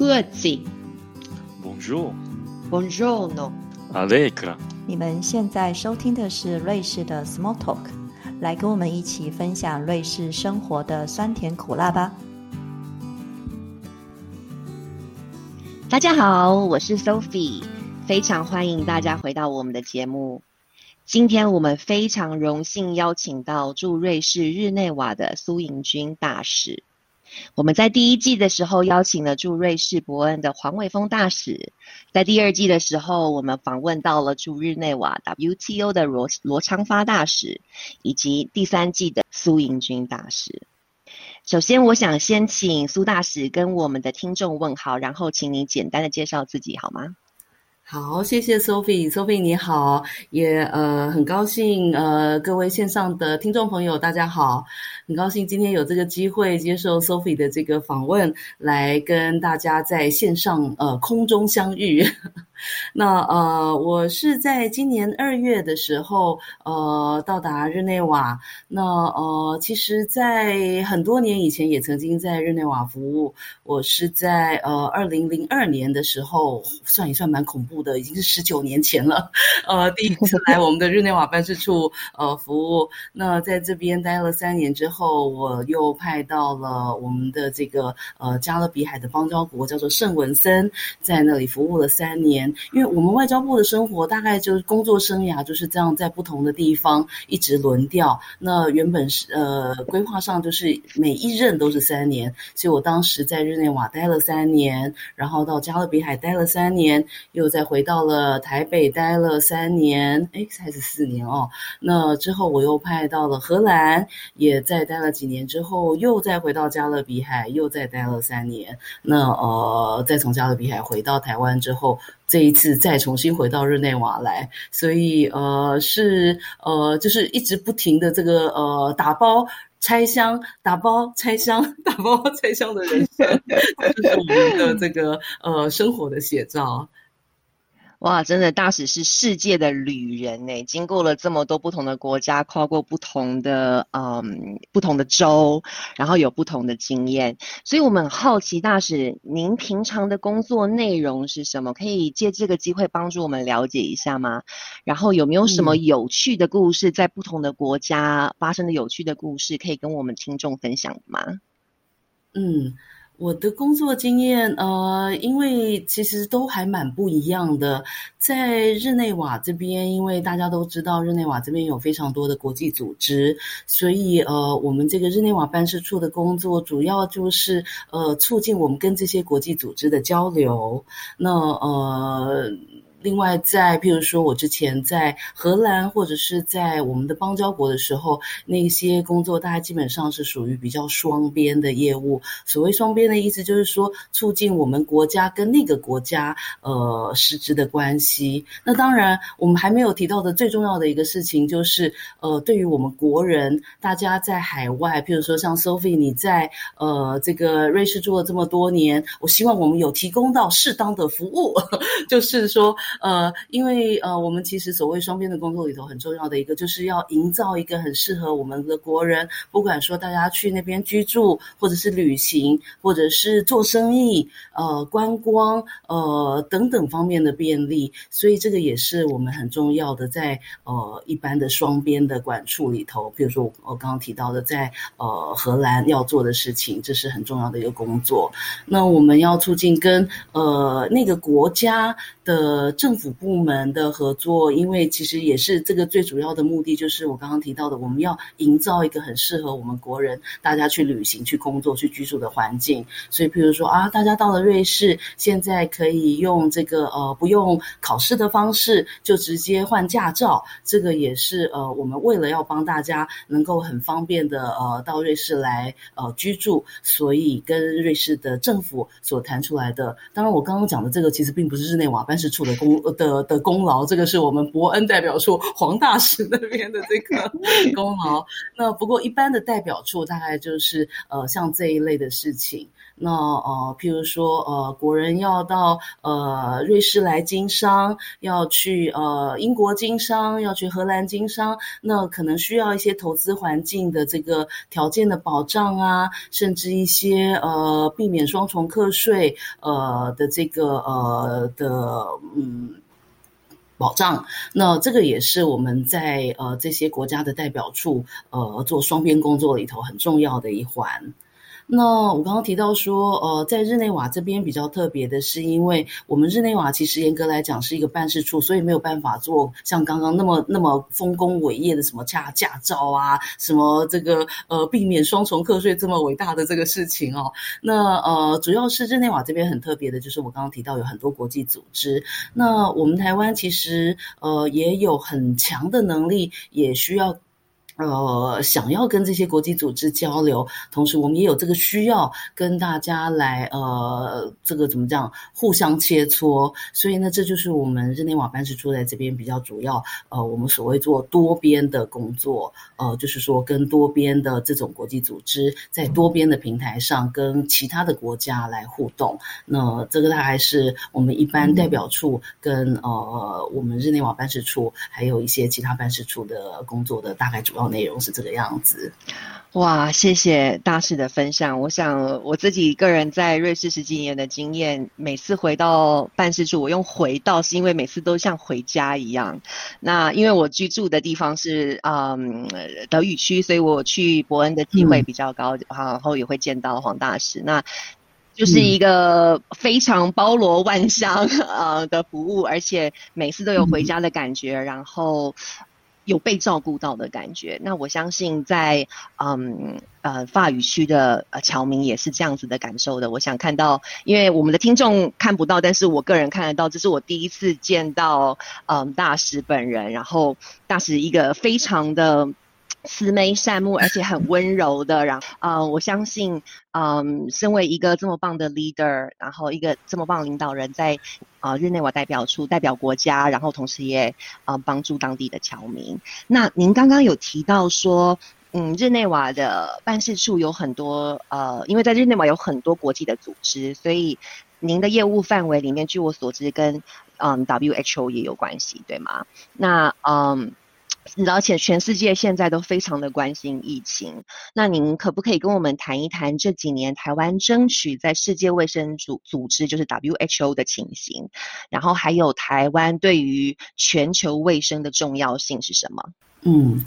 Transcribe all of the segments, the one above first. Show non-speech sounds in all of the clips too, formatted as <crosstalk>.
Grüezi。Bonjour。Buongiorno。Allegra。你们现在收听的是瑞士的 Small Talk，来跟我们一起分享瑞士生活的酸甜苦辣吧。大家好，我是 Sophie，非常欢迎大家回到我们的节目。今天我们非常荣幸邀请到驻瑞士日内瓦的苏颖君大使。我们在第一季的时候邀请了驻瑞士伯恩的黄伟峰大使，在第二季的时候，我们访问到了驻日内瓦 WTO 的罗罗昌发大使，以及第三季的苏迎军大使。首先，我想先请苏大使跟我们的听众问好，然后请你简单的介绍自己好吗？好，谢谢 Sophie，Sophie 你好，也呃很高兴呃各位线上的听众朋友大家好，很高兴今天有这个机会接受 Sophie 的这个访问，来跟大家在线上呃空中相遇。<laughs> 那呃，我是在今年二月的时候，呃，到达日内瓦。那呃，其实，在很多年以前也曾经在日内瓦服务。我是在呃二零零二年的时候，算一算蛮恐怖的，已经是十九年前了。呃，第一次来我们的日内瓦办事处呃服务。那在这边待了三年之后，我又派到了我们的这个呃加勒比海的邦交国，叫做圣文森，在那里服务了三年。因为我们外交部的生活大概就是工作生涯就是这样，在不同的地方一直轮调。那原本是呃规划上就是每一任都是三年，所以我当时在日内瓦待了三年，然后到加勒比海待了三年，又在回到了台北待了三年，哎还是四年哦。那之后我又派到了荷兰，也再待了几年之后，又再回到加勒比海，又再待了三年。那呃，再从加勒比海回到台湾之后。这一次再重新回到日内瓦来，所以呃是呃就是一直不停的这个呃打包拆箱、打包拆箱、<laughs> 打包拆箱的人生，<laughs> 这是我们的这个呃生活的写照。哇，真的，大使是世界的旅人呢，经过了这么多不同的国家，跨过不同的嗯不同的州，然后有不同的经验，所以我们好奇，大使您平常的工作内容是什么？可以借这个机会帮助我们了解一下吗？然后有没有什么有趣的故事，在不同的国家发生的有趣的故事，可以跟我们听众分享吗？嗯。我的工作经验，呃，因为其实都还蛮不一样的。在日内瓦这边，因为大家都知道日内瓦这边有非常多的国际组织，所以呃，我们这个日内瓦办事处的工作主要就是呃，促进我们跟这些国际组织的交流。那呃。另外，在譬如说，我之前在荷兰或者是在我们的邦交国的时候，那些工作大概基本上是属于比较双边的业务。所谓双边的意思，就是说促进我们国家跟那个国家呃实质的关系。那当然，我们还没有提到的最重要的一个事情，就是呃，对于我们国人，大家在海外，譬如说像 Sophie，你在呃这个瑞士住了这么多年，我希望我们有提供到适当的服务，<laughs> 就是说。呃，因为呃，我们其实所谓双边的工作里头很重要的一个，就是要营造一个很适合我们的国人，不管说大家去那边居住，或者是旅行，或者是做生意，呃，观光，呃，等等方面的便利。所以这个也是我们很重要的，在呃一般的双边的管处里头，比如说我刚刚提到的，在呃荷兰要做的事情，这是很重要的一个工作。那我们要促进跟呃那个国家的。政府部门的合作，因为其实也是这个最主要的目的，就是我刚刚提到的，我们要营造一个很适合我们国人大家去旅行、去工作、去居住的环境。所以，譬如说啊，大家到了瑞士，现在可以用这个呃不用考试的方式就直接换驾照，这个也是呃我们为了要帮大家能够很方便的呃到瑞士来呃居住，所以跟瑞士的政府所谈出来的。当然，我刚刚讲的这个其实并不是日内瓦办事处的功的的功劳，这个是我们伯恩代表处 <laughs> 黄大使那边的这个功劳。那不过一般的代表处大概就是呃像这一类的事情。那呃，譬如说，呃，国人要到呃瑞士来经商，要去呃英国经商，要去荷兰经商，那可能需要一些投资环境的这个条件的保障啊，甚至一些呃避免双重课税呃的这个呃的嗯保障。那这个也是我们在呃这些国家的代表处呃做双边工作里头很重要的一环。那我刚刚提到说，呃，在日内瓦这边比较特别的是，因为我们日内瓦其实严格来讲是一个办事处，所以没有办法做像刚刚那么那么丰功伟业的什么驾驾照啊，什么这个呃避免双重课税这么伟大的这个事情哦。那呃，主要是日内瓦这边很特别的，就是我刚刚提到有很多国际组织。那我们台湾其实呃也有很强的能力，也需要。呃，想要跟这些国际组织交流，同时我们也有这个需要跟大家来呃，这个怎么讲，互相切磋。所以呢，这就是我们日内瓦办事处在这边比较主要呃，我们所谓做多边的工作，呃，就是说跟多边的这种国际组织在多边的平台上跟其他的国家来互动。那这个大概是我们一般代表处跟呃我们日内瓦办事处还有一些其他办事处的工作的大概主要。内容是这个样子，哇！谢谢大师的分享。我想我自己个人在瑞士十几年的经验，每次回到办事处，我用“回到”是因为每次都像回家一样。那因为我居住的地方是嗯德语区，所以我去伯恩的机会比较高，然后也会见到黄大师。那就是一个非常包罗万象 <laughs> 呃的服务，而且每次都有回家的感觉。然后。有被照顾到的感觉，那我相信在嗯呃法语区的呃侨民也是这样子的感受的。我想看到，因为我们的听众看不到，但是我个人看得到，这是我第一次见到嗯大使本人，然后大使一个非常的。慈眉善目，而且很温柔的。然后，呃，我相信，嗯，身为一个这么棒的 leader，然后一个这么棒的领导人，在啊日内瓦代表处代表国家，然后同时也啊帮助当地的侨民。那您刚刚有提到说，嗯，日内瓦的办事处有很多，呃，因为在日内瓦有很多国际的组织，所以您的业务范围里面，据我所知，跟嗯 WHO 也有关系，对吗？那嗯。而且全世界现在都非常的关心疫情，那您可不可以跟我们谈一谈这几年台湾争取在世界卫生组组织，就是 WHO 的情形，然后还有台湾对于全球卫生的重要性是什么？嗯。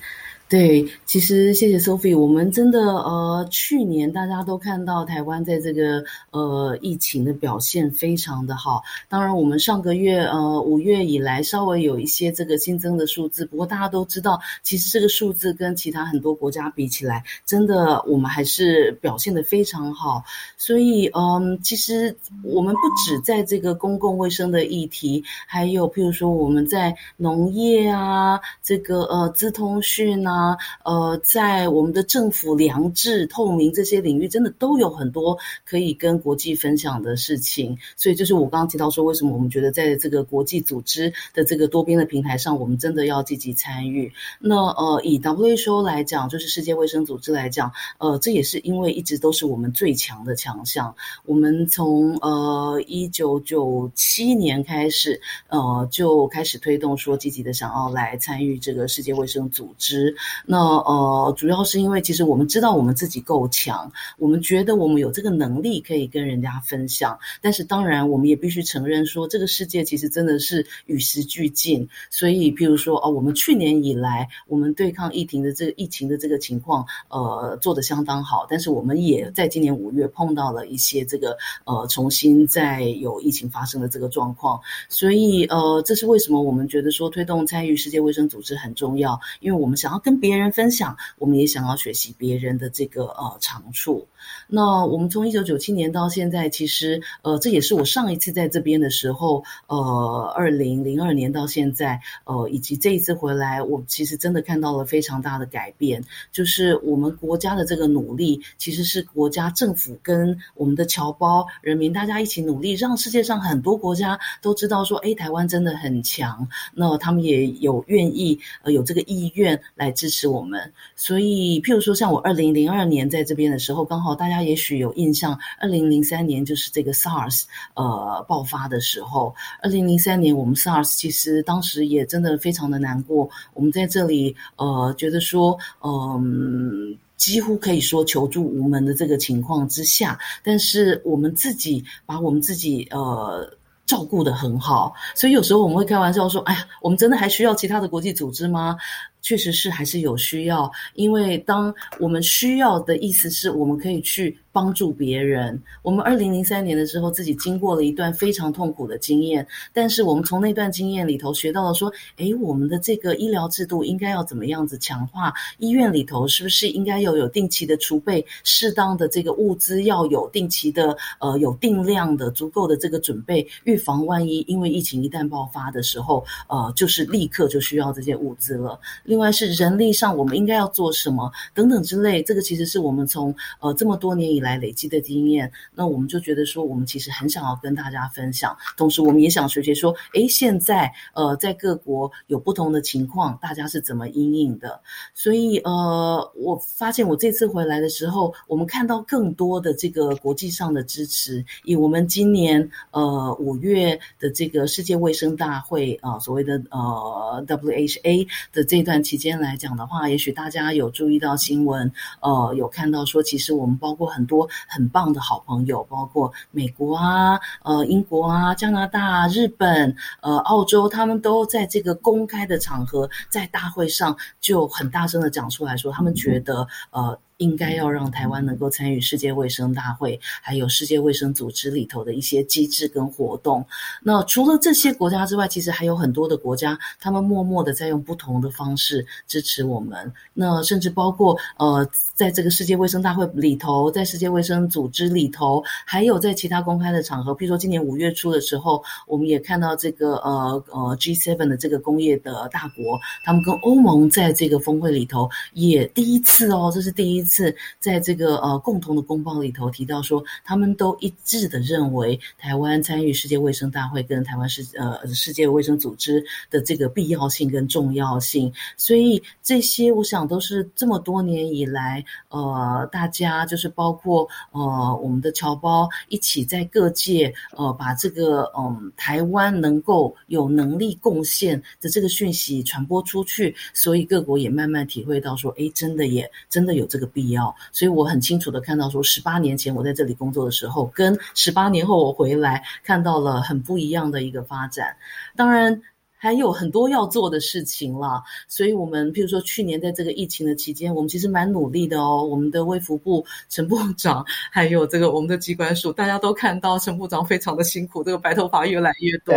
对，其实谢谢 Sophie，我们真的呃，去年大家都看到台湾在这个呃疫情的表现非常的好。当然，我们上个月呃五月以来稍微有一些这个新增的数字，不过大家都知道，其实这个数字跟其他很多国家比起来，真的我们还是表现的非常好。所以嗯，其实我们不止在这个公共卫生的议题，还有譬如说我们在农业啊，这个呃资通讯啊。啊，呃，在我们的政府良治、透明这些领域，真的都有很多可以跟国际分享的事情。所以，就是我刚刚提到说，为什么我们觉得在这个国际组织的这个多边的平台上，我们真的要积极参与。那呃，以 WHO 来讲，就是世界卫生组织来讲，呃，这也是因为一直都是我们最强的强项。我们从呃一九九七年开始，呃，就开始推动说积极的想要来参与这个世界卫生组织。那呃，主要是因为其实我们知道我们自己够强，我们觉得我们有这个能力可以跟人家分享。但是当然，我们也必须承认说，这个世界其实真的是与时俱进。所以，譬如说哦，我们去年以来，我们对抗疫情的这个疫情的这个情况，呃，做得相当好。但是我们也在今年五月碰到了一些这个呃，重新再有疫情发生的这个状况。所以呃，这是为什么我们觉得说推动参与世界卫生组织很重要，因为我们想要跟跟别人分享，我们也想要学习别人的这个呃长处。那我们从一九九七年到现在，其实呃，这也是我上一次在这边的时候，呃，二零零二年到现在，呃，以及这一次回来，我其实真的看到了非常大的改变。就是我们国家的这个努力，其实是国家政府跟我们的侨胞人民大家一起努力，让世界上很多国家都知道说，哎，台湾真的很强。那他们也有愿意呃有这个意愿来支持我们。所以，譬如说像我二零零二年在这边的时候，刚好。大家也许有印象，二零零三年就是这个 SARS 呃爆发的时候。二零零三年我们 SARS 其实当时也真的非常的难过。我们在这里呃觉得说，嗯，几乎可以说求助无门的这个情况之下，但是我们自己把我们自己呃照顾的很好，所以有时候我们会开玩笑说：“哎呀，我们真的还需要其他的国际组织吗？”确实是还是有需要，因为当我们需要的意思是我们可以去帮助别人。我们二零零三年的时候自己经过了一段非常痛苦的经验，但是我们从那段经验里头学到了说，诶，我们的这个医疗制度应该要怎么样子强化？医院里头是不是应该要有定期的储备，适当的这个物资要有定期的呃有定量的足够的这个准备，预防万一因为疫情一旦爆发的时候，呃，就是立刻就需要这些物资了。另外是人力上，我们应该要做什么等等之类，这个其实是我们从呃这么多年以来累积的经验。那我们就觉得说，我们其实很想要跟大家分享，同时我们也想学习说，诶，现在呃在各国有不同的情况，大家是怎么应应的？所以呃，我发现我这次回来的时候，我们看到更多的这个国际上的支持。以我们今年呃五月的这个世界卫生大会啊，所谓的呃 WHA 的这段。期间来讲的话，也许大家有注意到新闻，呃，有看到说，其实我们包括很多很棒的好朋友，包括美国啊、呃、英国啊、加拿大、日本、呃、澳洲，他们都在这个公开的场合，在大会上就很大声的讲出来说，他们觉得呃。应该要让台湾能够参与世界卫生大会，还有世界卫生组织里头的一些机制跟活动。那除了这些国家之外，其实还有很多的国家，他们默默的在用不同的方式支持我们。那甚至包括呃，在这个世界卫生大会里头，在世界卫生组织里头，还有在其他公开的场合，比如说今年五月初的时候，我们也看到这个呃呃 G7 的这个工业的大国，他们跟欧盟在这个峰会里头也第一次哦，这是第一。一次在这个呃共同的公报里头提到说，他们都一致的认为台湾参与世界卫生大会跟台湾世呃世界卫生组织的这个必要性跟重要性，所以这些我想都是这么多年以来呃大家就是包括呃我们的侨胞一起在各界呃把这个嗯台湾能够有能力贡献的这个讯息传播出去，所以各国也慢慢体会到说，哎，真的也真的有这个。必要，所以我很清楚的看到，说十八年前我在这里工作的时候，跟十八年后我回来看到了很不一样的一个发展。当然。还有很多要做的事情了，所以我们譬如说去年在这个疫情的期间，我们其实蛮努力的哦。我们的卫福部陈部长，还有这个我们的机关署，大家都看到陈部长非常的辛苦，这个白头发越来越多。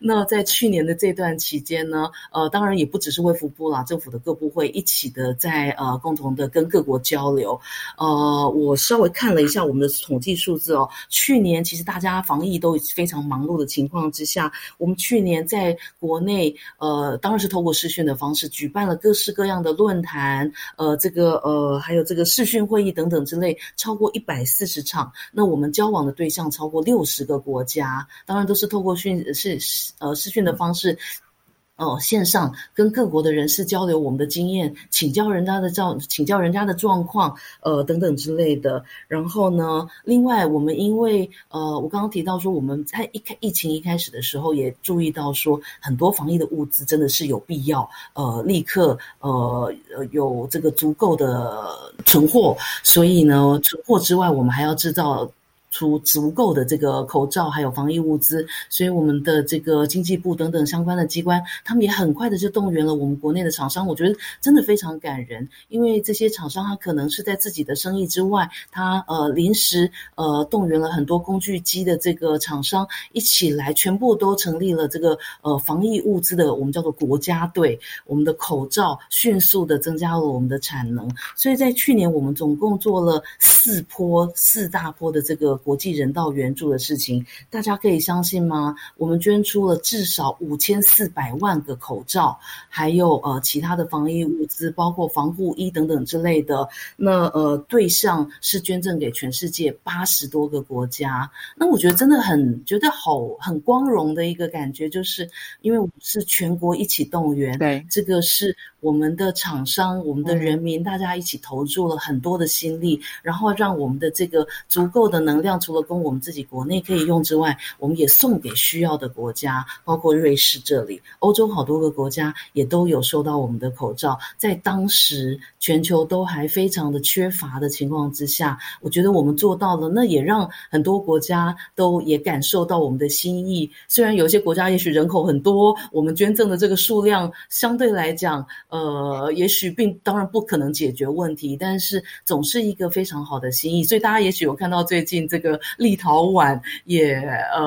那在去年的这段期间呢，呃，当然也不只是卫福部啦，政府的各部会一起的在呃共同的跟各国交流。呃，我稍微看了一下我们的统计数字哦，去年其实大家防疫都非常忙碌的情况之下，我们去年在国内。内呃，当然是透过视讯的方式举办了各式各样的论坛，呃，这个呃，还有这个视讯会议等等之类，超过一百四十场。那我们交往的对象超过六十个国家，当然都是透过讯是呃视讯的方式。哦，线上跟各国的人士交流我们的经验，请教人家的状，请教人家的状况，呃，等等之类的。然后呢，另外我们因为呃，我刚刚提到说我们在一开疫情一开始的时候，也注意到说很多防疫的物资真的是有必要，呃，立刻呃呃有这个足够的存货。所以呢，存货之外，我们还要制造。出足够的这个口罩还有防疫物资，所以我们的这个经济部等等相关的机关，他们也很快的就动员了我们国内的厂商。我觉得真的非常感人，因为这些厂商他可能是在自己的生意之外，他呃临时呃动员了很多工具机的这个厂商一起来，全部都成立了这个呃防疫物资的我们叫做国家队。我们的口罩迅速的增加了我们的产能，所以在去年我们总共做了四波四大波的这个。国际人道援助的事情，大家可以相信吗？我们捐出了至少五千四百万个口罩，还有呃其他的防疫物资，包括防护衣等等之类的。那呃对象是捐赠给全世界八十多个国家。那我觉得真的很觉得好很光荣的一个感觉，就是因为我们是全国一起动员，对这个是我们的厂商、我们的人民，大家一起投注了很多的心力，然后让我们的这个足够的能量。除了供我们自己国内可以用之外，我们也送给需要的国家，包括瑞士这里，欧洲好多个国家也都有收到我们的口罩。在当时全球都还非常的缺乏的情况之下，我觉得我们做到了，那也让很多国家都也感受到我们的心意。虽然有些国家也许人口很多，我们捐赠的这个数量相对来讲，呃，也许并当然不可能解决问题，但是总是一个非常好的心意。所以大家也许有看到最近这。个立陶宛也呃。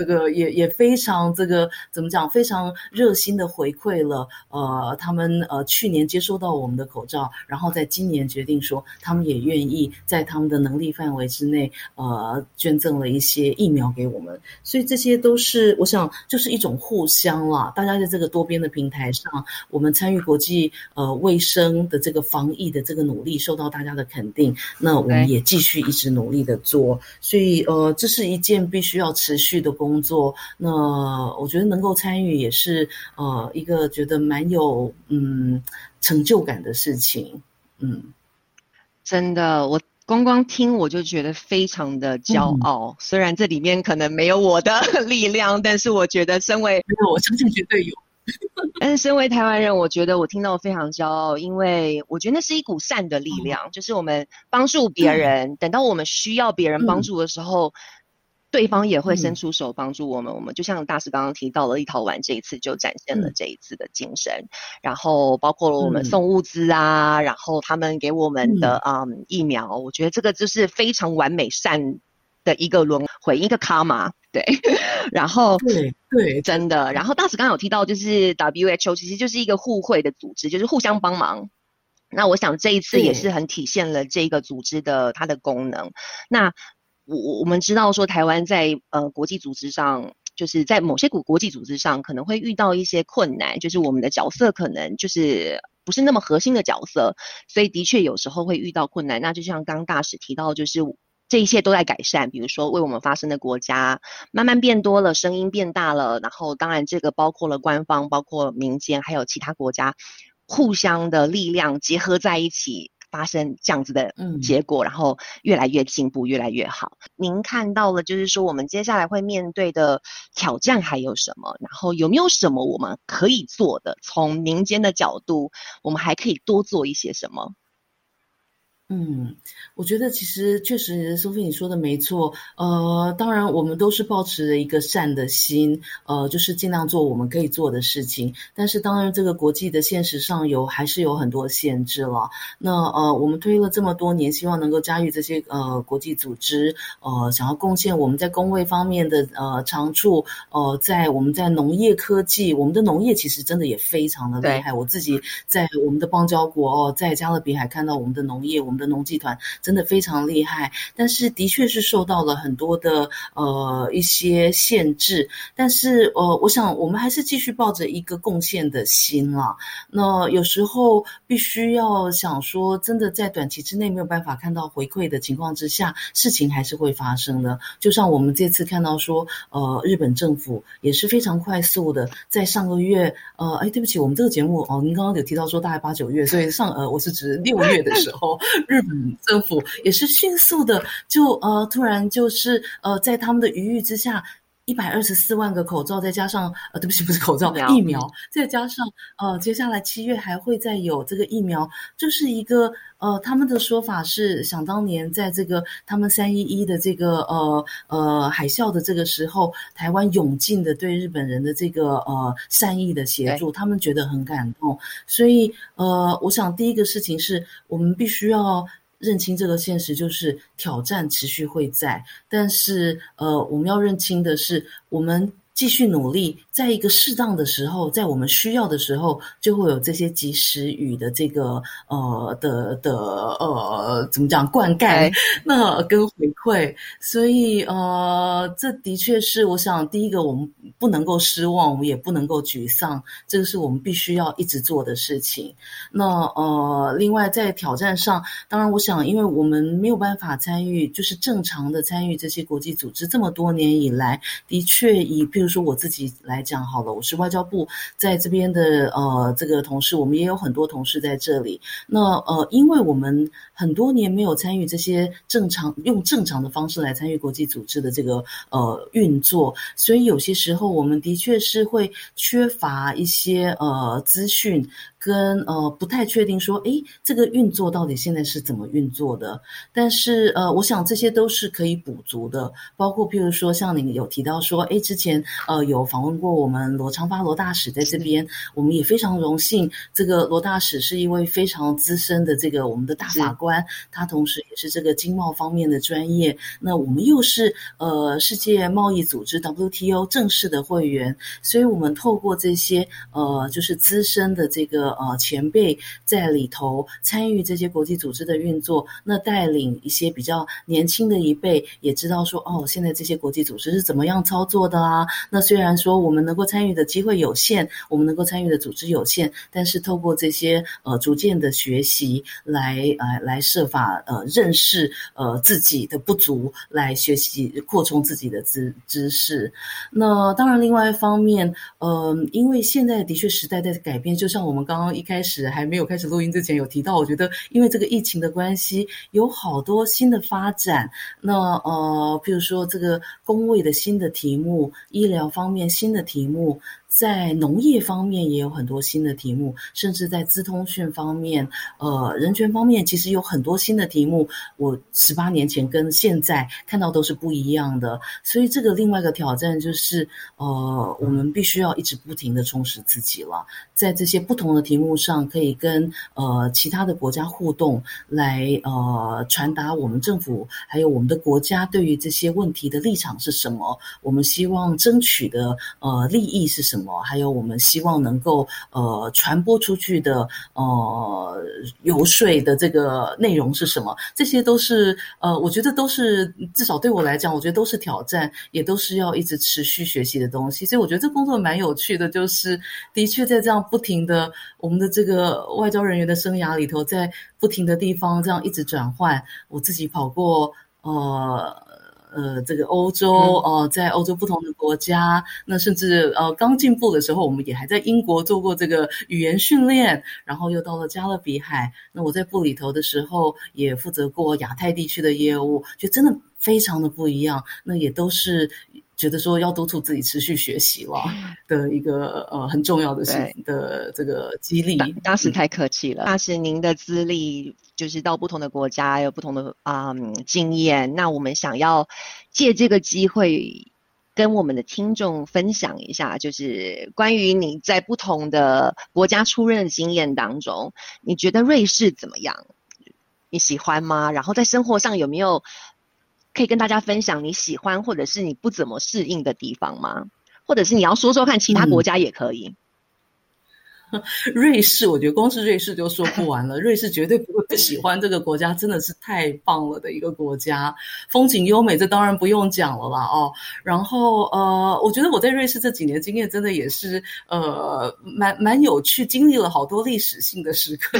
这个也也非常这个怎么讲？非常热心的回馈了，呃，他们呃去年接收到我们的口罩，然后在今年决定说，他们也愿意在他们的能力范围之内，呃，捐赠了一些疫苗给我们。所以这些都是我想就是一种互相啦，大家在这个多边的平台上，我们参与国际呃卫生的这个防疫的这个努力受到大家的肯定，那我们也继续一直努力的做。所以呃，这是一件必须要持续的工。工作，那我觉得能够参与也是呃一个觉得蛮有嗯成就感的事情，嗯，真的，我光光听我就觉得非常的骄傲。虽然这里面可能没有我的力量，但是我觉得身为我相信绝对有。<laughs> 但是身为台湾人，我觉得我听到非常骄傲，因为我觉得那是一股善的力量，就是我们帮助别人，等到我们需要别人帮助的时候。对方也会伸出手帮助我们，我们就像大师刚刚提到了立陶宛这一次就展现了这一次的精神，然后包括了我们送物资啊，然后他们给我们的啊疫苗，我觉得这个就是非常完美善的一个轮回，一个卡玛，对，然后对对，真的，然后大使刚刚有提到就是 WHO 其实就是一个互惠的组织，就是互相帮忙，那我想这一次也是很体现了这个组织的它的功能，那。我我我们知道说台湾在呃国际组织上，就是在某些国国际组织上可能会遇到一些困难，就是我们的角色可能就是不是那么核心的角色，所以的确有时候会遇到困难。那就像刚大使提到，就是这一切都在改善，比如说为我们发声的国家慢慢变多了，声音变大了，然后当然这个包括了官方、包括民间，还有其他国家互相的力量结合在一起。发生这样子的结果，然后越来越进步，越来越好。您看到了，就是说我们接下来会面对的挑战还有什么？然后有没有什么我们可以做的？从民间的角度，我们还可以多做一些什么？嗯，我觉得其实确实，苏菲你说的没错。呃，当然我们都是保持着一个善的心，呃，就是尽量做我们可以做的事情。但是当然，这个国际的现实上有还是有很多限制了。那呃，我们推了这么多年，希望能够加入这些呃国际组织，呃，想要贡献我们在工位方面的呃长处。呃，在我们在农业科技，我们的农业其实真的也非常的厉害。我自己在我们的邦交国哦，在加勒比海看到我们的农业，我们。的农技团真的非常厉害，但是的确是受到了很多的呃一些限制。但是呃，我想我们还是继续抱着一个贡献的心啦。那有时候必须要想说，真的在短期之内没有办法看到回馈的情况之下，事情还是会发生的。就像我们这次看到说，呃，日本政府也是非常快速的，在上个月，呃，哎，对不起，我们这个节目哦，您刚刚有提到说大概八九月，所以上呃，我是指六月的时候。日本政府也是迅速的，就呃突然就是呃在他们的余裕之下，一百二十四万个口罩，再加上呃，对不起，不是口罩，疫苗，再加上呃，接下来七月还会再有这个疫苗，就是一个呃，他们的说法是，想当年在这个他们三一一的这个呃呃海啸的这个时候，台湾涌进的对日本人的这个呃善意的协助，他们觉得很感动，所以呃，我想第一个事情是我们必须要。认清这个现实，就是挑战持续会在，但是呃，我们要认清的是，我们继续努力，在一个适当的时候，在我们需要的时候，就会有这些及时雨的这个呃的的呃怎么讲灌溉，<laughs> 那跟回馈，所以呃，这的确是我想第一个，我们不能够失望，我们也不能够沮丧，这个是我们必须要一直做的事情。那呃，另外在挑战上，当然我想，因为我们没有办法参与，就是正常的参与这些国际组织，这么多年以来，的确以譬如说我自己来讲好了，我是外交部在这边的呃这个同事，我们也有很多同事在这里。那呃，因为我们很多年没有参与这些正常用正常的方式来参与国际组织的这个呃运作，所以有些时候我们的确是会缺乏一些呃资讯。跟呃不太确定说，诶，这个运作到底现在是怎么运作的？但是呃，我想这些都是可以补足的，包括譬如说像你有提到说，诶，之前呃有访问过我们罗昌发罗大使在这边，我们也非常荣幸，这个罗大使是一位非常资深的这个我们的大法官，他同时也是这个经贸方面的专业。那我们又是呃世界贸易组织 WTO 正式的会员，所以我们透过这些呃就是资深的这个。呃，前辈在里头参与这些国际组织的运作，那带领一些比较年轻的一辈，也知道说，哦，现在这些国际组织是怎么样操作的啊？那虽然说我们能够参与的机会有限，我们能够参与的组织有限，但是透过这些呃逐渐的学习，来呃来设法呃认识呃自己的不足，来学习扩充自己的知知识。那当然，另外一方面，呃，因为现在的确时代在改变，就像我们刚。刚刚一开始还没有开始录音之前，有提到，我觉得因为这个疫情的关系，有好多新的发展。那呃，譬如说这个工位的新的题目，医疗方面新的题目。在农业方面也有很多新的题目，甚至在资通讯方面、呃人权方面，其实有很多新的题目。我十八年前跟现在看到都是不一样的，所以这个另外一个挑战就是，呃，我们必须要一直不停的充实自己了，在这些不同的题目上，可以跟呃其他的国家互动，来呃传达我们政府还有我们的国家对于这些问题的立场是什么，我们希望争取的呃利益是什么。么还有我们希望能够呃传播出去的呃游说的这个内容是什么？这些都是呃，我觉得都是至少对我来讲，我觉得都是挑战，也都是要一直持续学习的东西。所以我觉得这工作蛮有趣的，就是的确在这样不停的我们的这个外交人员的生涯里头，在不停的地方这样一直转换。我自己跑过呃。呃，这个欧洲哦，在欧洲不同的国家，那甚至呃刚进步的时候，我们也还在英国做过这个语言训练，然后又到了加勒比海。那我在部里头的时候，也负责过亚太地区的业务，就真的非常的不一样。那也都是。觉得说要督促自己持续学习了的一个呃很重要的事的这个激励。大使太客气了，大使您的资历就是到不同的国家有不同的啊经验。那我们想要借这个机会跟我们的听众分享一下，就是关于你在不同的国家出任的经验当中，你觉得瑞士怎么样？你喜欢吗？然后在生活上有没有？可以跟大家分享你喜欢或者是你不怎么适应的地方吗？或者是你要说说看其他国家也可以。瑞士，我觉得光是瑞士就说不完了。瑞士绝对不会喜欢这个国家，真的是太棒了的一个国家，风景优美，这当然不用讲了啦。哦，然后呃，我觉得我在瑞士这几年经验真的也是呃蛮蛮有趣，经历了好多历史性的时刻。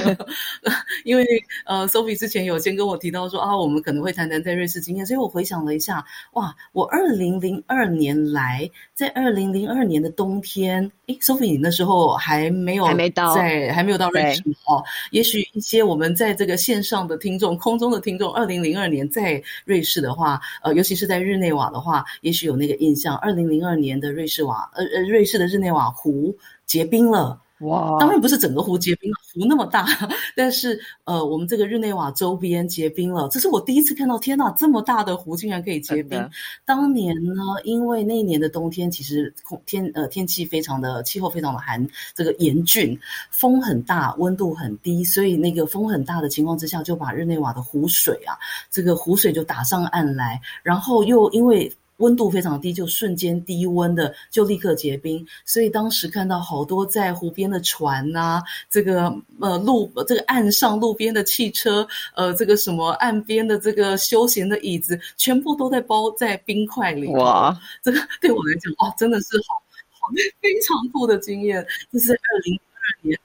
<laughs> 因为呃，Sophie 之前有先跟我提到说啊，我们可能会谈谈在瑞士经验，所以我回想了一下，哇，我二零零二年来，在二零零二年的冬天。诶 s o p h i e 你那时候还没有还没到在还没有到瑞士哦。也许一些我们在这个线上的听众、空中的听众，二零零二年在瑞士的话，呃，尤其是在日内瓦的话，也许有那个印象。二零零二年的瑞士瓦，呃呃，瑞士的日内瓦湖结冰了。哇当然不是整个湖结冰了，湖那么大，<laughs> 但是呃，我们这个日内瓦周边结冰了，这是我第一次看到，天呐，这么大的湖竟然可以结冰。当年呢，因为那一年的冬天其实空天呃天气非常的气候非常的寒，这个严峻，风很大，温度很低，所以那个风很大的情况之下，就把日内瓦的湖水啊，这个湖水就打上岸来，然后又因为温度非常低，就瞬间低温的就立刻结冰，所以当时看到好多在湖边的船呐、这个呃路这个岸上路边的汽车，呃这个什么岸边的这个休闲的椅子，全部都在包在冰块里。哇，这个对我来讲，哇，真的是好好非常酷的经验。这是二零二二年。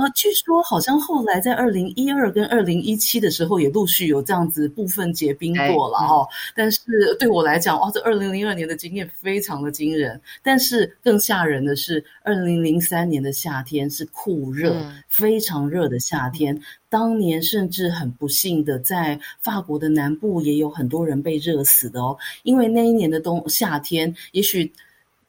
呃，据说好像后来在二零一二跟二零一七的时候，也陆续有这样子部分结冰过了哦。但是对我来讲，哇，这二零零二年的经验非常的惊人。但是更吓人的是，二零零三年的夏天是酷热，嗯非常热的夏天。当年甚至很不幸的，在法国的南部也有很多人被热死的哦。因为那一年的冬夏天，也许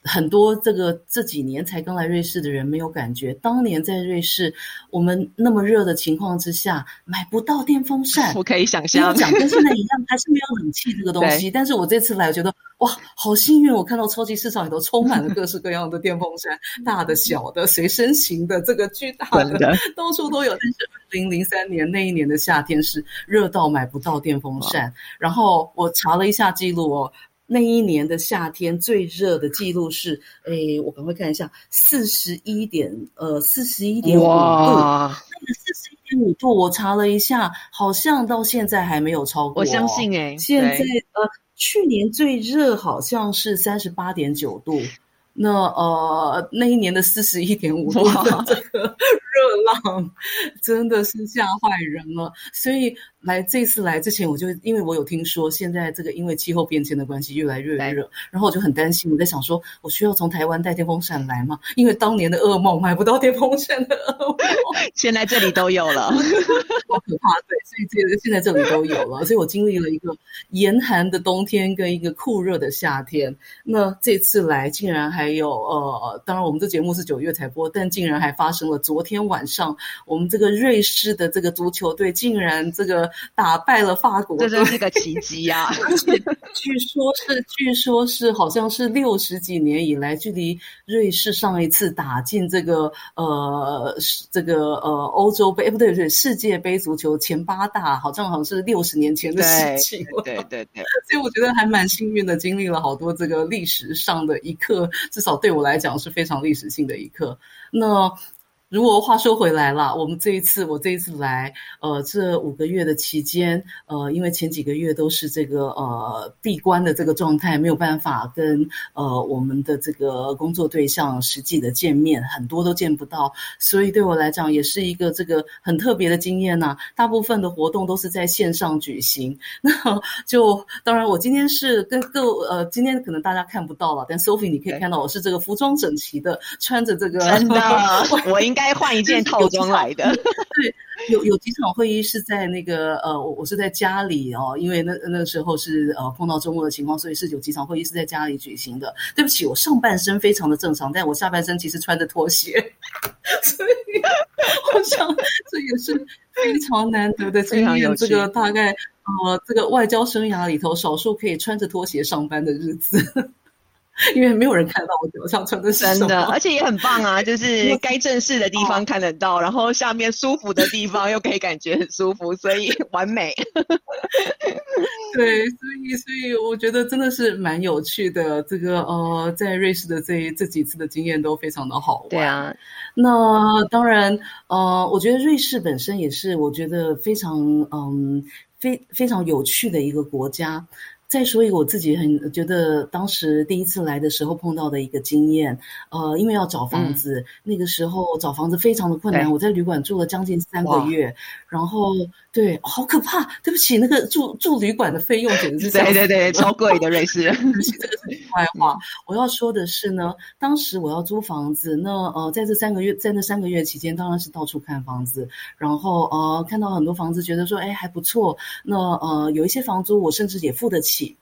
很多这个这几年才刚来瑞士的人没有感觉，当年在瑞士，我们那么热的情况之下，买不到电风扇。<laughs> 我可以想象，讲跟现在一样，还是没有冷气这个东西。但是我这次来，我觉得哇，好幸运！我看到超级市场里头充满了各式各样的电风扇，大的、小的、随身型的，这个巨大的，的到处都有。但是二零零三年那一年的夏天是热到买不到电风扇。然后我查了一下记录哦。那一年的夏天最热的记录是，诶，我赶快看一下，四十一点，呃，四十一点五度，哇，那个四十一点五度，我查了一下，好像到现在还没有超过、我相。信哎，现在呃，去年最热好像是三十八点九度，那呃那一年的四十一点五度这个热浪，<laughs> 真的是吓坏人了。所以来这次来之前，我就因为我有听说现在这个因为气候变迁的关系越来越对热，然后我就很担心，我在想说，我需要从台湾带电风扇来吗？因为当年的噩梦买不到电风扇的噩梦。<laughs> 现在这里都有了，<laughs> 好可怕，对，所以这个现在这里都有了，所以我经历了一个严寒的冬天跟一个酷热的夏天。那这次来竟然还有呃，当然我们这节目是九月才播，但竟然还发生了昨天晚上我们这个瑞士的这个足球队竟然这个打败了法国队这真。是个奇迹呀！<laughs> 据说是，据说是，好像是六十几年以来，距离瑞士上一次打进这个呃这个呃欧洲杯，哎不对不对，世界杯足球前八大，好像好像是六十年前的事对情了。对对对，<laughs> 所以我觉得还蛮幸运的，经历了好多这个历史上的一刻，至少对我来讲是非常历史性的一刻。那如果话说回来了，我们这一次我这一次来，呃，这五个月的期间，呃，因为前几个月都是这个呃闭关的这个状态，没有办法跟呃我们的这个工作对象实际的见面，很多都见不到，所以对我来讲也是一个这个很特别的经验呐、大部分的活动都是在线上举行，<laughs> 那就当然我今天是跟各呃，今天可能大家看不到了，但 Sophie 你可以看到我是这个服装整齐的，穿着这个真的，<laughs> 我应该换一件套装来的。<laughs> 对有有几场会议是在那个呃，我我是在家里哦，因为那那时候是呃碰到周末的情况，所以是有几场会议是在家里举行的。对不起，我上半身非常的正常，但我下半身其实穿着拖鞋，所以我想这也是非常难得的经验。这个大概呃，这个外交生涯里头少数可以穿着拖鞋上班的日子。<laughs> 因为没有人看到我脚上穿的真的，而且也很棒啊！<laughs> 就是该正式的地方看得到，然后下面舒服的地方又可以感觉很舒服，所以 <laughs> 完美。对，所以所以我觉得真的是蛮有趣的。这个呃，在瑞士的这这几次的经验都非常的好玩。对啊，那当然，呃，我觉得瑞士本身也是我觉得非常嗯非非常有趣的一个国家。再说一个我自己很觉得当时第一次来的时候碰到的一个经验，呃，因为要找房子，那个时候找房子非常的困难，我在旅馆住了将近三个月，然后对，好可怕，对不起，那个住住旅馆的费用简直是对对对，<laughs> 超贵的瑞士。<laughs> 对不起，这个是外话，我要说的是呢，当时我要租房子，那呃，在这三个月，在那三个月期间，当然是到处看房子，然后呃，看到很多房子，觉得说，哎，还不错。那呃，有一些房租我甚至也付得起。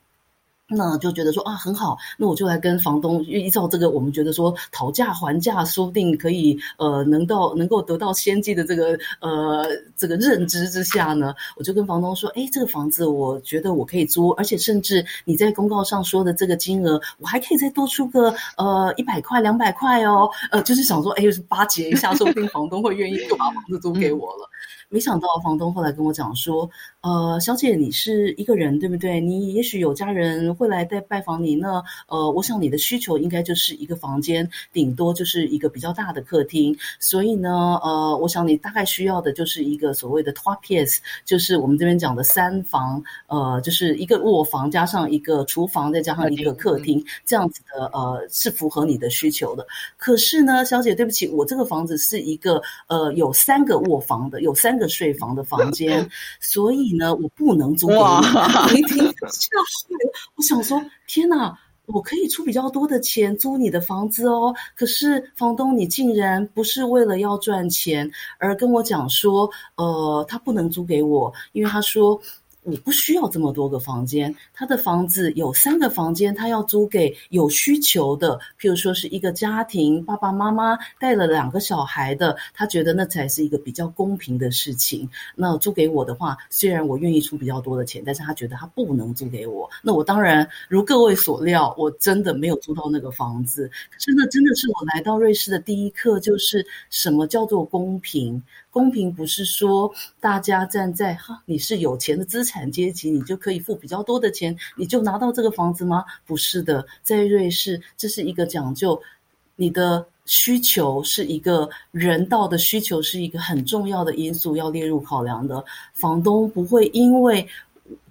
那就觉得说啊很好，那我就来跟房东依照这个，我们觉得说讨价还价，说不定可以呃能到能够得到先机的这个呃这个认知之下呢，我就跟房东说，哎，这个房子我觉得我可以租，而且甚至你在公告上说的这个金额，我还可以再多出个呃一百块两百块哦，呃就是想说，哎，巴结一下，说不定房东会愿意就把房子租给我了。没想到房东后来跟我讲说，呃，小姐你是一个人对不对？你也许有家人会来带拜访你，那呃，我想你的需求应该就是一个房间，顶多就是一个比较大的客厅。所以呢，呃，我想你大概需要的就是一个所谓的 top piece，就是我们这边讲的三房，呃，就是一个卧房加上一个厨房，再加上一个客厅，这样子的，呃，是符合你的需求的。可是呢，小姐对不起，我这个房子是一个呃有三个卧房的，有三。个睡房的房间，<laughs> 所以呢，我不能租给你。我一听吓坏了，我想说，天哪，我可以出比较多的钱租你的房子哦。可是房东，你竟然不是为了要赚钱而跟我讲说，呃，他不能租给我，因为他说。我不需要这么多个房间，他的房子有三个房间，他要租给有需求的，譬如说是一个家庭，爸爸妈妈带了两个小孩的，他觉得那才是一个比较公平的事情。那租给我的话，虽然我愿意出比较多的钱，但是他觉得他不能租给我。那我当然如各位所料，我真的没有租到那个房子。可是那真的是我来到瑞士的第一课，就是什么叫做公平。公平不是说大家站在哈，你是有钱的资产产阶级，你就可以付比较多的钱，你就拿到这个房子吗？不是的，在瑞士这是一个讲究，你的需求是一个人道的需求，是一个很重要的因素要列入考量的。房东不会因为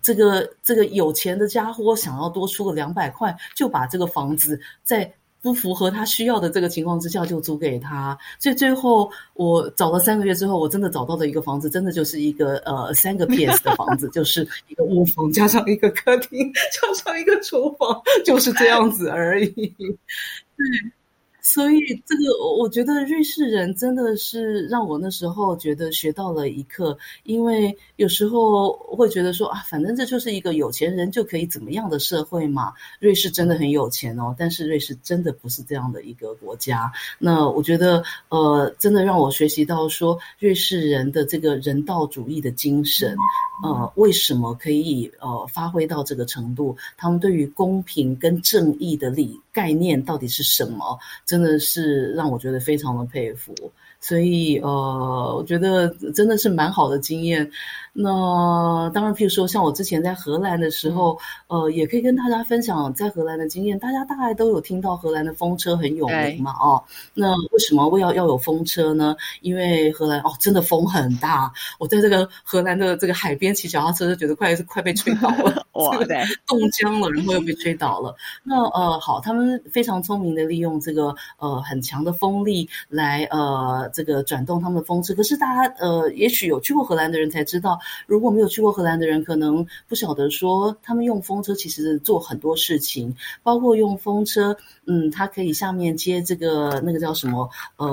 这个这个有钱的家伙想要多出个两百块，就把这个房子在。不符合他需要的这个情况之下，就租给他。所以最后我找了三个月之后，我真的找到的一个房子，真的就是一个呃三个 PS 的房子，<laughs> 就是一个卧房加上一个客厅加上一个厨房，就是这样子而已。对。<laughs> 所以，这个我觉得瑞士人真的是让我那时候觉得学到了一课，因为有时候会觉得说啊，反正这就是一个有钱人就可以怎么样的社会嘛。瑞士真的很有钱哦，但是瑞士真的不是这样的一个国家。那我觉得，呃，真的让我学习到说，瑞士人的这个人道主义的精神，呃，为什么可以呃发挥到这个程度？他们对于公平跟正义的理概念到底是什么？真。真的是让我觉得非常的佩服，所以呃，我觉得真的是蛮好的经验。那当然，譬如说像我之前在荷兰的时候，呃，也可以跟大家分享在荷兰的经验。大家大概都有听到荷兰的风车很有名嘛，哦，那为什么我要要有风车呢？因为荷兰哦，真的风很大。我在这个荷兰的这个海边骑脚踏车，就觉得快是快被吹倒了，<laughs> 哇，冻僵了，然后又被吹倒了。那呃，好，他们非常聪明的利用这个呃很强的风力来呃这个转动他们的风车。可是大家呃，也许有去过荷兰的人才知道。如果没有去过荷兰的人，可能不晓得说，他们用风车其实做很多事情，包括用风车，嗯，它可以下面接这个那个叫什么，呃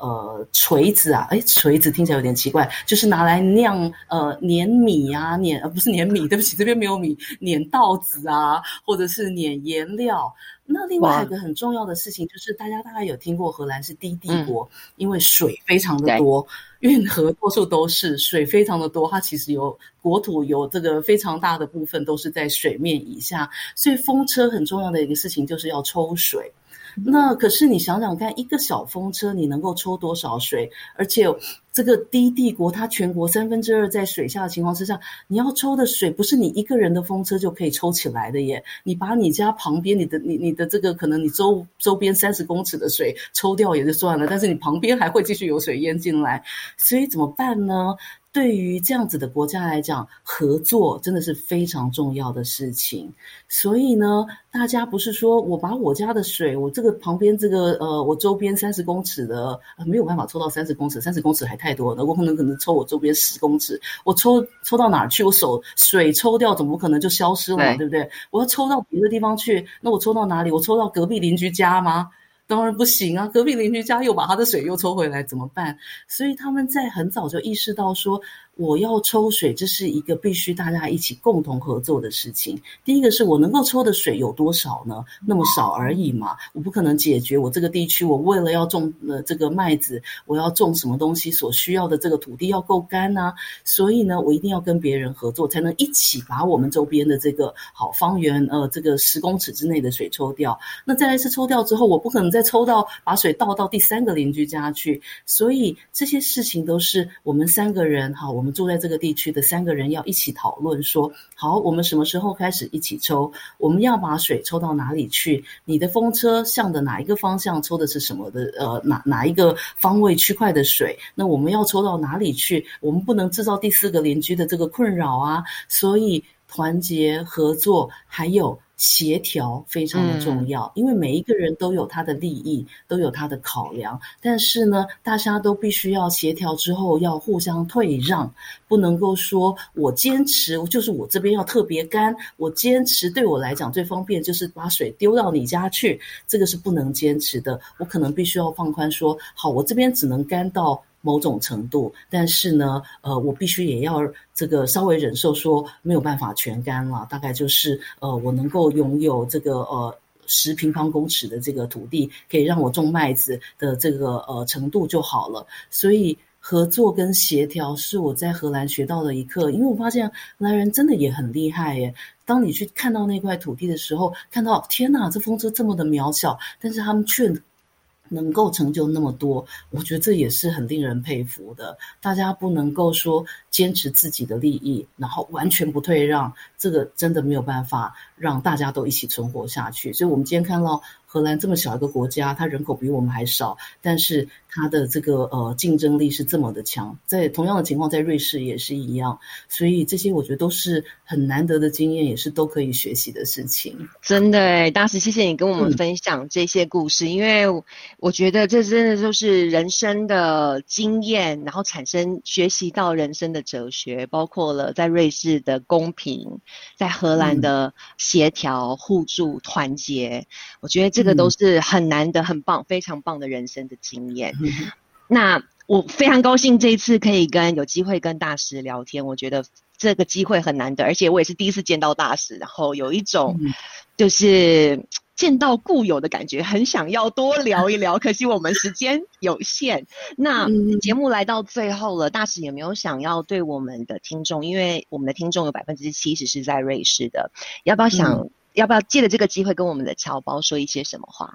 呃锤子啊，哎，锤子听起来有点奇怪，就是拿来酿呃碾米啊，碾呃不是碾米，对不起，这边没有米，碾稻子啊，或者是碾颜料。那另外一个很重要的事情就是，大家大概有听过荷兰是低地国，因为水非常的多，运河到处都是水非常的多，它其实有国土有这个非常大的部分都是在水面以下，所以风车很重要的一个事情就是要抽水。<laughs> 那可是你想想看，一个小风车你能够抽多少水？而且这个低帝国，它全国三分之二在水下的情况之下，你要抽的水不是你一个人的风车就可以抽起来的耶。你把你家旁边你的你你的这个可能你周周边三十公尺的水抽掉也就算了，但是你旁边还会继续有水淹进来，所以怎么办呢？对于这样子的国家来讲，合作真的是非常重要的事情。所以呢，大家不是说我把我家的水，我这个旁边这个呃，我周边三十公尺的没有办法抽到三十公尺，三十公尺还太多了，我可能可能抽我周边十公尺，我抽抽到哪儿去？我手水抽掉，怎么可能就消失了嘛？对不对？我要抽到别的地方去，那我抽到哪里？我抽到隔壁邻居家吗？当然不行啊！隔壁邻居家又把他的水又抽回来，怎么办？所以他们在很早就意识到说。我要抽水，这是一个必须大家一起共同合作的事情。第一个是我能够抽的水有多少呢？那么少而已嘛，我不可能解决我这个地区，我为了要种呃这个麦子，我要种什么东西所需要的这个土地要够干呐。所以呢，我一定要跟别人合作，才能一起把我们周边的这个好方圆呃这个十公尺之内的水抽掉。那再来一次抽掉之后，我不可能再抽到把水倒到第三个邻居家去。所以这些事情都是我们三个人哈我。我们住在这个地区的三个人要一起讨论，说好，我们什么时候开始一起抽？我们要把水抽到哪里去？你的风车向的哪一个方向抽的是什么的？呃，哪哪一个方位区块的水？那我们要抽到哪里去？我们不能制造第四个邻居的这个困扰啊！所以团结合作还有。协调非常的重要，因为每一个人都有他的利益，都有他的考量。但是呢，大家都必须要协调之后，要互相退让，不能够说我坚持就是我这边要特别干，我坚持对我来讲最方便就是把水丢到你家去，这个是不能坚持的。我可能必须要放宽说，好，我这边只能干到。某种程度，但是呢，呃，我必须也要这个稍微忍受，说没有办法全干了。大概就是呃，我能够拥有这个呃十平方公尺的这个土地，可以让我种麦子的这个呃程度就好了。所以合作跟协调是我在荷兰学到的一课，因为我发现荷兰人真的也很厉害耶。当你去看到那块土地的时候，看到天哪，这风车这么的渺小，但是他们却。能够成就那么多，我觉得这也是很令人佩服的。大家不能够说坚持自己的利益，然后完全不退让，这个真的没有办法让大家都一起存活下去。所以，我们今天看到。荷兰这么小一个国家，它人口比我们还少，但是它的这个呃竞争力是这么的强。在同样的情况，在瑞士也是一样，所以这些我觉得都是很难得的经验，也是都可以学习的事情。真的，当时，谢谢你跟我们分享这些故事，因为我觉得这真的就是人生的经验，然后产生学习到人生的哲学，包括了在瑞士的公平，在荷兰的协调、互助、团结。我觉得这。这个都是很难的、很棒、非常棒的人生的经验。那我非常高兴这一次可以跟有机会跟大师聊天，我觉得这个机会很难得，而且我也是第一次见到大师，然后有一种就是见到故友的感觉，很想要多聊一聊。可惜我们时间有限。那节目来到最后了，大师有没有想要对我们的听众？因为我们的听众有百分之七十是在瑞士的，要不要想？要不要借着这个机会跟我们的侨胞说一些什么话？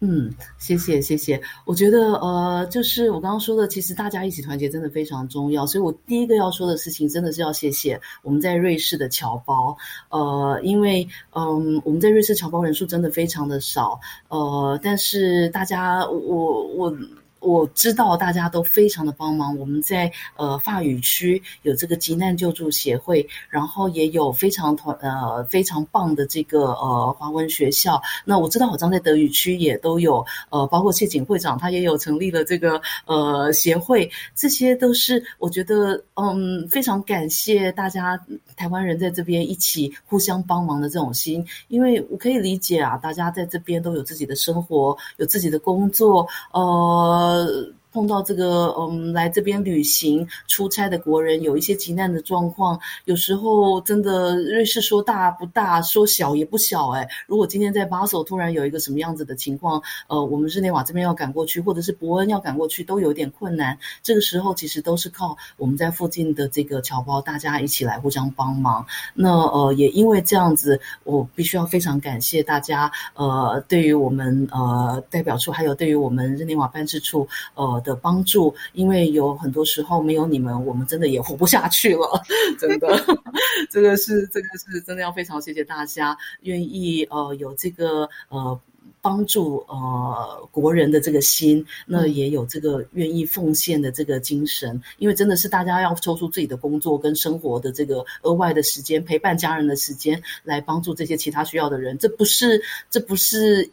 嗯，谢谢谢谢。我觉得呃，就是我刚刚说的，其实大家一起团结真的非常重要。所以我第一个要说的事情，真的是要谢谢我们在瑞士的侨胞。呃，因为嗯，我们在瑞士侨胞人数真的非常的少。呃，但是大家，我我。我知道大家都非常的帮忙，我们在呃法语区有这个急难救助协会，然后也有非常团呃非常棒的这个呃华文学校。那我知道好像在德语区也都有呃，包括谢景会长他也有成立了这个呃协会，这些都是我觉得嗯非常感谢大家台湾人在这边一起互相帮忙的这种心，因为我可以理解啊，大家在这边都有自己的生活，有自己的工作，呃。呃。碰到这个嗯，来这边旅行出差的国人有一些急难的状况，有时候真的瑞士说大不大，说小也不小哎。如果今天在巴塞突然有一个什么样子的情况，呃，我们日内瓦这边要赶过去，或者是伯恩要赶过去，都有点困难。这个时候其实都是靠我们在附近的这个侨胞大家一起来互相帮忙。那呃，也因为这样子，我必须要非常感谢大家，呃，对于我们呃代表处，还有对于我们日内瓦办事处，呃。的帮助，因为有很多时候没有你们，我们真的也活不下去了。<laughs> 真的，<laughs> 这个是这个是真的要非常谢谢大家愿意呃有这个呃。帮助呃国人的这个心，那也有这个愿意奉献的这个精神，因为真的是大家要抽出自己的工作跟生活的这个额外的时间，陪伴家人的时间，来帮助这些其他需要的人，这不是这不是。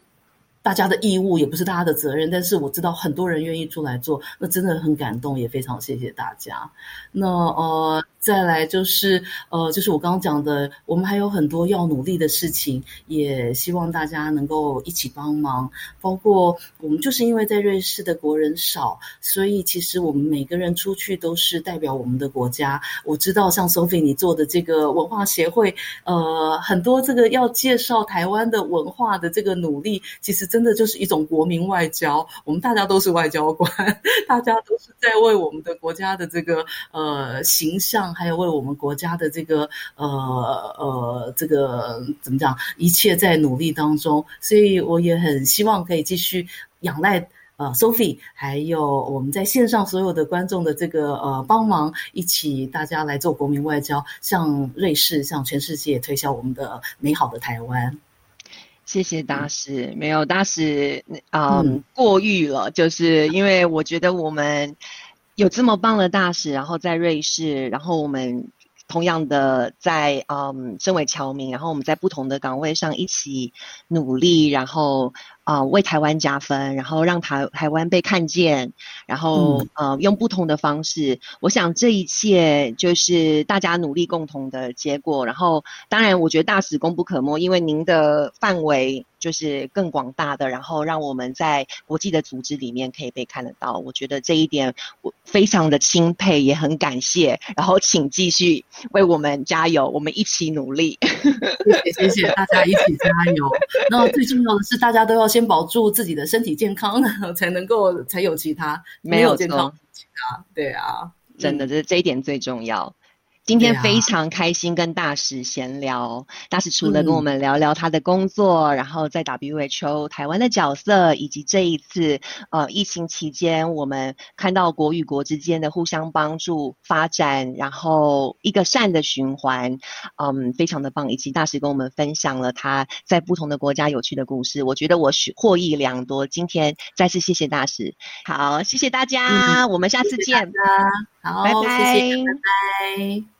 大家的义务也不是大家的责任，但是我知道很多人愿意出来做，那真的很感动，也非常谢谢大家。那呃。再来就是，呃，就是我刚刚讲的，我们还有很多要努力的事情，也希望大家能够一起帮忙。包括我们就是因为在瑞士的国人少，所以其实我们每个人出去都是代表我们的国家。我知道像 Sophie 你做的这个文化协会，呃，很多这个要介绍台湾的文化的这个努力，其实真的就是一种国民外交。我们大家都是外交官，<laughs> 大家都是在为我们的国家的这个呃形象。还有为我们国家的这个呃呃这个怎么讲，一切在努力当中，所以我也很希望可以继续仰赖呃 Sophie，还有我们在线上所有的观众的这个呃帮忙，一起大家来做国民外交，向瑞士、向全世界推销我们的美好的台湾。谢谢大使，没有大使嗯过誉了，就是因为我觉得我们。有这么棒的大使，然后在瑞士，然后我们同样的在嗯身为侨民，然后我们在不同的岗位上一起努力，然后。啊，为台湾加分，然后让台台湾被看见，然后呃，用不同的方式，我想这一切就是大家努力共同的结果。然后，当然，我觉得大使功不可没，因为您的范围就是更广大的，然后让我们在国际的组织里面可以被看得到。我觉得这一点我非常的钦佩，也很感谢。然后，请继续为我们加油，我们一起努力。<laughs> 谢谢，谢谢大家一起加油。那最重要的是，大家都要。先保住自己的身体健康，<laughs> 才能够才有其他。没有健康，其他对啊，真的，这这一点最重要。今天非常开心跟大使闲聊，大使除了跟我们聊聊他的工作，然后在 WHO 台湾的角色，以及这一次呃疫情期间我们看到国与国之间的互相帮助发展，然后一个善的循环，嗯，非常的棒。以及大使跟我们分享了他在不同的国家有趣的故事，我觉得我获益良多。今天再次谢谢大使，好，谢谢大家，我们下次见，好，拜拜，拜拜。